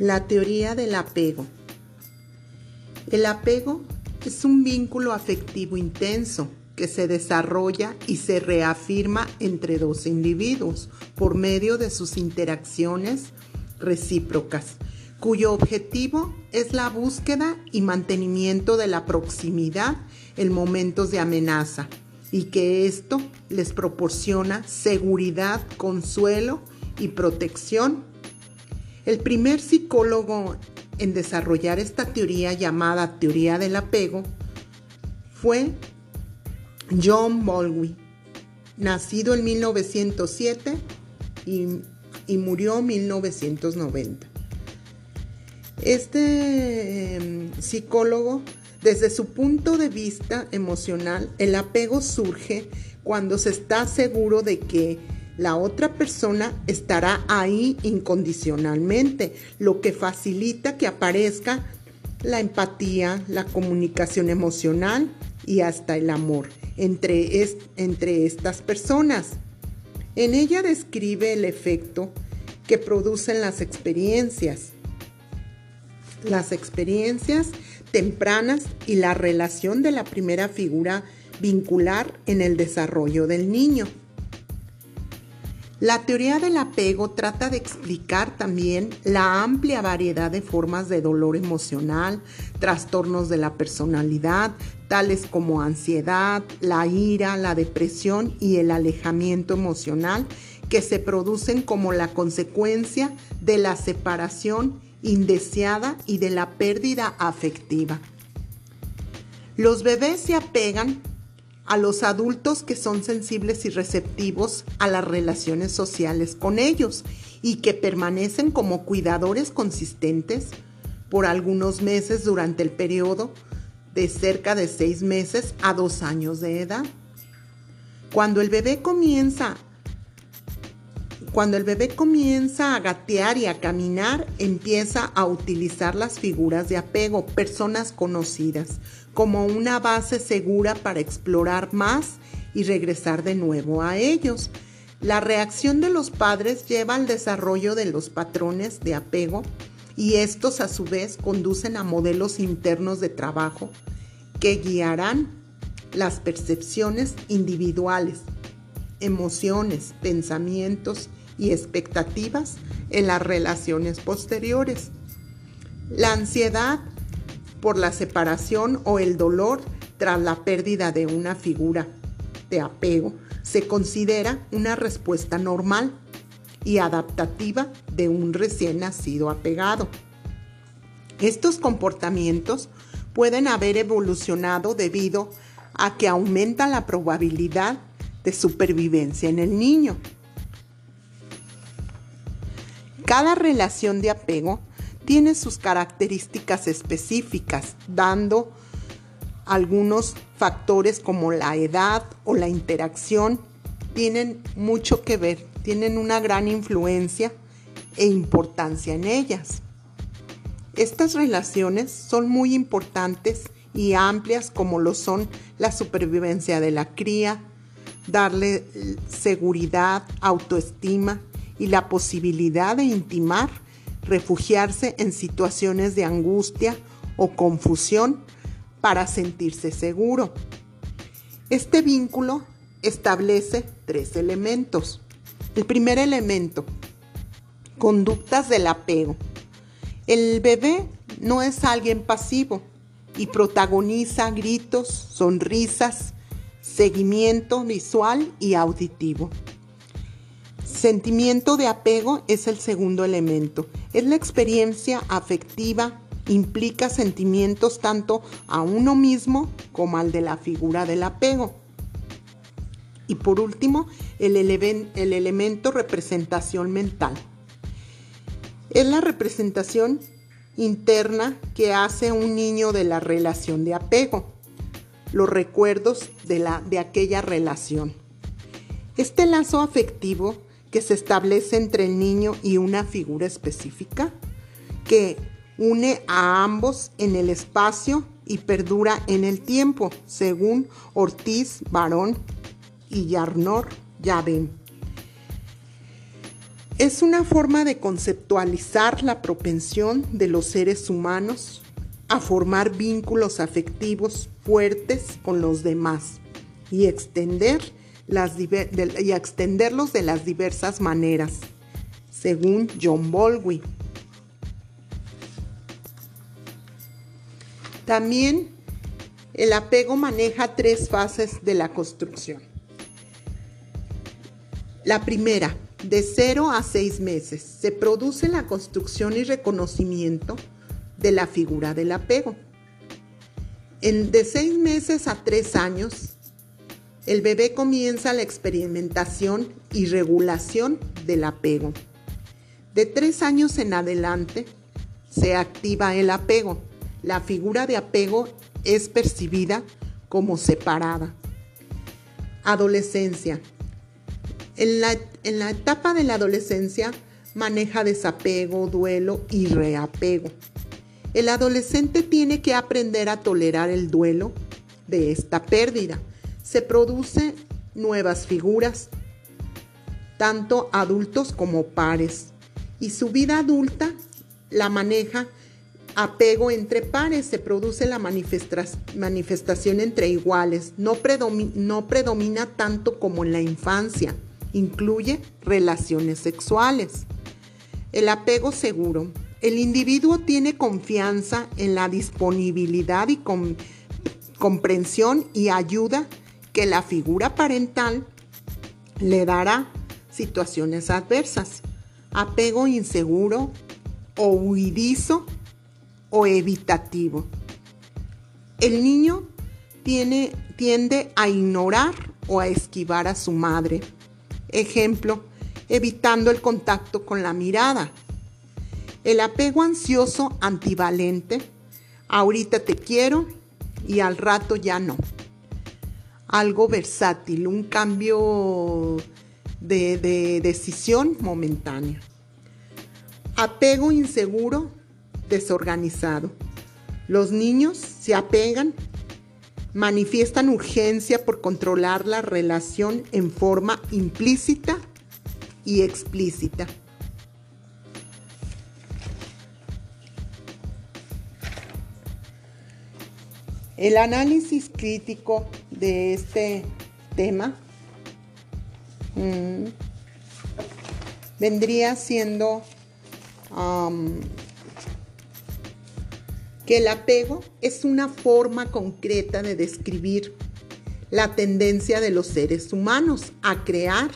La teoría del apego. El apego es un vínculo afectivo intenso que se desarrolla y se reafirma entre dos individuos por medio de sus interacciones recíprocas, cuyo objetivo es la búsqueda y mantenimiento de la proximidad en momentos de amenaza y que esto les proporciona seguridad, consuelo y protección el primer psicólogo en desarrollar esta teoría llamada teoría del apego fue John Baldwin, nacido en 1907 y, murió en 1990. Este em, psicólogo, desde su punto de vista emocional, el apego surge cuando se está seguro de que la otra persona estará ahí incondicionalmente, lo que facilita que aparezca la empatía, la comunicación emocional y hasta el amor entre, entre estas personas. En ella describe el efecto que producen las experiencias, las experiencias tempranas y la relación de la primera figura vincular en el desarrollo del niño. La teoría del apego trata de explicar también la amplia variedad de formas de dolor emocional, trastornos de la personalidad, tales como ansiedad, la ira, la depresión y el alejamiento emocional que se producen como la consecuencia de la separación indeseada y de la pérdida afectiva. Los bebés se apegan a los adultos que son sensibles y receptivos a las relaciones sociales con ellos y que permanecen como cuidadores consistentes por algunos meses durante el periodo de cerca de seis meses a dos años de edad. Cuando el bebé comienza cuando el bebé comienza a gatear y a caminar, empieza a utilizar las figuras de apego, personas conocidas, como una base segura para explorar más y regresar de nuevo a ellos. La reacción de los padres lleva al desarrollo de los patrones de apego y estos a su vez conducen a modelos internos de trabajo que guiarán las percepciones individuales, emociones, pensamientos y expectativas en las relaciones posteriores. La ansiedad por la separación o el dolor tras la pérdida de una figura de apego se considera una respuesta normal y adaptativa de un recién nacido apegado. Estos comportamientos pueden haber evolucionado debido a que aumenta la probabilidad de supervivencia en el niño. Cada relación de apego tiene sus características específicas, dando algunos factores como la edad o la interacción, tienen mucho que ver, tienen una gran influencia e importancia en ellas. Estas relaciones son muy importantes y amplias como lo son la supervivencia de la cría, darle seguridad, autoestima, y la posibilidad de intimar, refugiarse en situaciones de angustia o confusión para sentirse seguro. Este vínculo establece tres elementos. El primer elemento, conductas del apego. El bebé no es alguien pasivo y protagoniza gritos, sonrisas, seguimiento visual y auditivo. Sentimiento de apego es el segundo elemento. Es la experiencia afectiva, implica sentimientos tanto a uno mismo como al de la figura del apego. Y por último, el, el elemento representación mental. Es la representación interna que hace un niño de la relación de apego, los recuerdos de, la, de aquella relación. Este lazo afectivo que se establece entre el niño y una figura específica que une a ambos en el espacio y perdura en el tiempo, según Ortiz, Barón y Yarnor Yavin. Es una forma de conceptualizar la propensión de los seres humanos a formar vínculos afectivos fuertes con los demás y, extender y extenderlos de las diversas maneras, según John Baldwin. También el apego maneja tres fases de la construcción. La primera, de 0 a 6 meses se produce la construcción y reconocimiento de la figura del apego. En de 6 meses a 3 años, el bebé comienza la experimentación y regulación del apego. De 3 años en adelante, se activa el apego. La figura de apego es percibida como separada. Adolescencia. En la, en la etapa de la adolescencia maneja desapego, duelo y reapego. El adolescente tiene que aprender a tolerar el duelo de esta pérdida. Se producen nuevas figuras, tanto adultos como pares, y su vida adulta la maneja apego entre pares, se produce la manifestación entre iguales, no predomina tanto como en la infancia. Incluye relaciones sexuales. El apego seguro. El individuo tiene confianza en la disponibilidad y comprensión y ayuda que la figura parental le dará situaciones adversas. Apego inseguro o huidizo o evitativo. El niño tiene, tiende a ignorar o a esquivar a su madre Ejemplo, evitando el contacto con la mirada. El apego ansioso antivalente, ahorita te quiero y al rato ya no. Algo versátil, un cambio de, de decisión momentánea. Apego inseguro, desorganizado. Los niños se apegan manifiestan urgencia por controlar la relación en forma implícita y explícita. El análisis crítico de este tema mm, vendría siendo que el apego es una forma concreta de describir la tendencia de los seres humanos a crear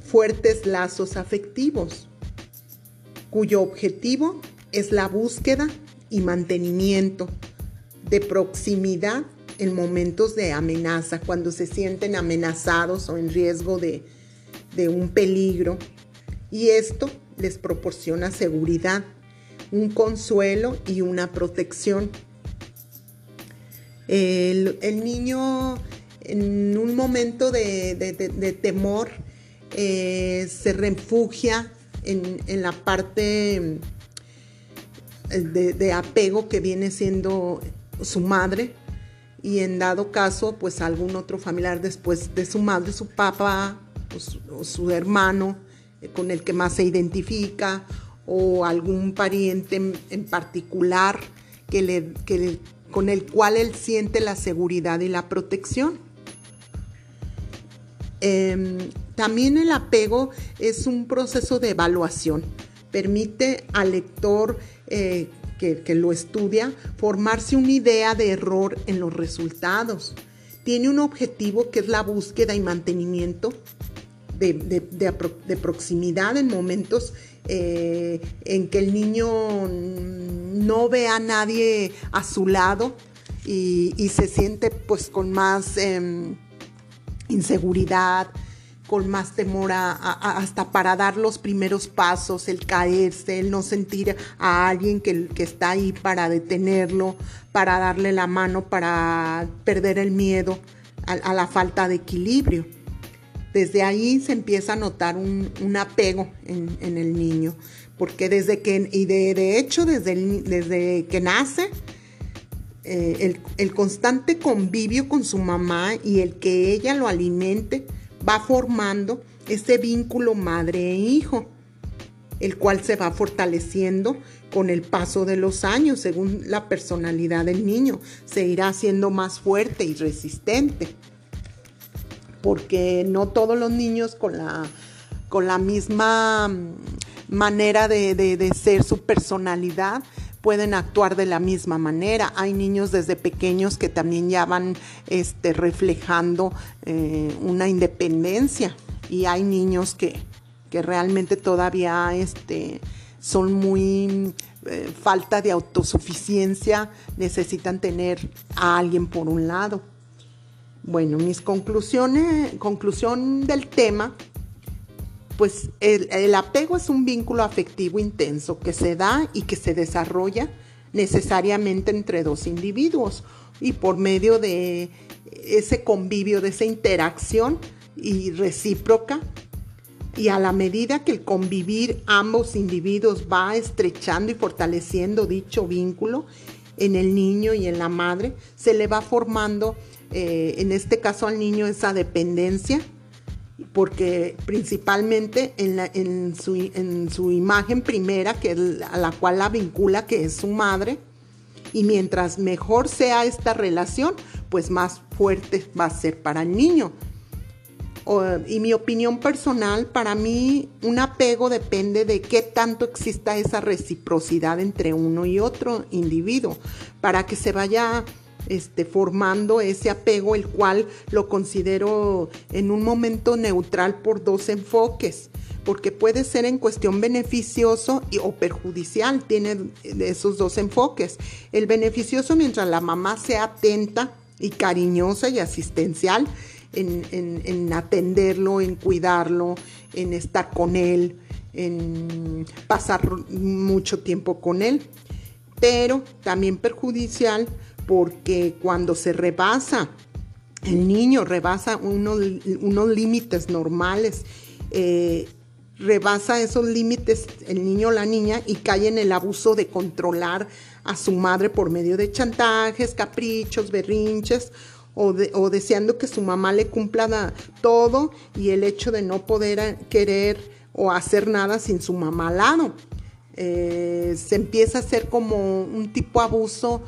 fuertes lazos afectivos, cuyo objetivo es la búsqueda y mantenimiento de proximidad en momentos de amenaza, cuando se sienten amenazados o en riesgo de, de un peligro. Y esto les proporciona seguridad un consuelo y una protección. El, niño en un momento de, temor eh, se refugia en, la parte eh, de, apego que viene siendo su madre y en dado caso pues algún otro familiar después de su madre, su papá o su hermano eh, con el que más se identifica o algún pariente en, particular que le, con el cual él siente la seguridad y la protección. Em, también el apego es un proceso de evaluación. Permite al lector eh, que, lo estudia formarse una idea de error en los resultados. Tiene un objetivo que es la búsqueda y mantenimiento de, proximidad en momentos eh, en que el niño no ve a nadie a su lado y, se siente pues con más em, inseguridad, con más temor hasta para dar los primeros pasos, el caerse, el no sentir a alguien que, está ahí para detenerlo, para darle la mano, para perder el miedo a la falta de equilibrio. Desde ahí se empieza a notar un, apego en, el niño, porque desde que, y de, hecho desde, desde que nace, eh, el, constante convivio con su mamá y el que ella lo alimente va formando ese vínculo madre e hijo, el cual se va fortaleciendo con el paso de los años, según la personalidad del niño, se irá haciendo más fuerte y resistente, porque no todos los niños con la, con la misma manera de, de ser su personalidad pueden actuar de la misma manera. Hay niños desde pequeños que también ya van este, reflejando eh, una independencia y hay niños que, que realmente todavía este, son muy eh, falta de autosuficiencia, necesitan tener a alguien por un lado. Bueno, mis conclusiones, conclusión del tema pues el, apego es un vínculo afectivo intenso que se da y que se desarrolla necesariamente entre dos individuos y por medio de ese convivio, de esa interacción y recíproca. Y a la medida que el convivir ambos individuos va estrechando y fortaleciendo dicho vínculo en el niño y en la madre, se le va formando, eh, en este caso al niño, esa dependencia porque principalmente en, su, imagen primera, que a la cual la vincula, que es su madre, y mientras mejor sea esta relación, pues más fuerte va a ser para el niño. y mi opinión personal, para mí un apego depende de qué tanto exista esa reciprocidad entre uno y otro individuo, para que se vaya este, formando ese apego, el cual lo considero en un momento neutral por dos enfoques, porque puede ser en cuestión beneficioso y, o perjudicial, tiene esos dos enfoques. El beneficioso mientras la mamá sea atenta y cariñosa y asistencial en, en atenderlo, en cuidarlo, en estar con él, en pasar mucho tiempo con él, pero también perjudicial porque cuando se rebasa, el niño rebasa unos, límites normales, eh, rebasa esos límites el niño o la niña y cae en el abuso de controlar a su madre por medio de chantajes, caprichos, berrinches o, deseando que su mamá le cumpla todo y el hecho de no poder querer o hacer nada sin su mamá al lado. Eh, se empieza a hacer como un tipo abuso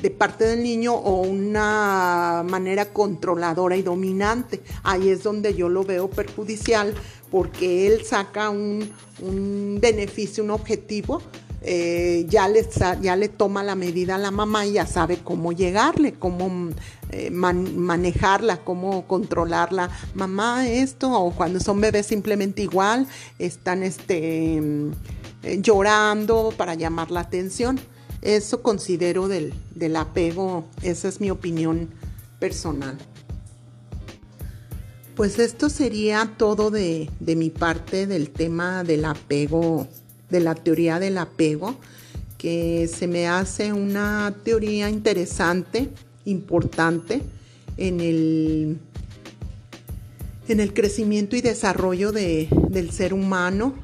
de parte del niño o una manera controladora y dominante. Ahí es donde yo lo veo perjudicial porque él saca un, beneficio, un objetivo, eh, ya, le, ya le toma la medida a la mamá y ya sabe cómo llegarle, cómo eh, manejarla, cómo controlarla. Mamá, esto, o cuando son bebés simplemente igual, están este, llorando para llamar la atención. Eso considero del, apego, esa es mi opinión personal. Pues esto sería todo de, mi parte del tema del apego, de la teoría del apego, que se me hace una teoría interesante, importante en el, en el crecimiento y desarrollo del ser humano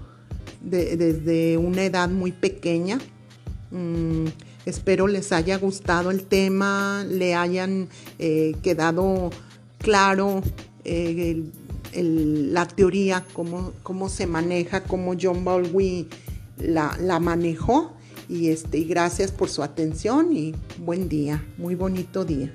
desde una edad muy pequeña Mm, espero les haya gustado el tema, le hayan eh, quedado claro eh, la teoría, cómo, cómo, se maneja, cómo John Baldwin la, la manejó. Y, este, y gracias por su atención y buen día, muy bonito día.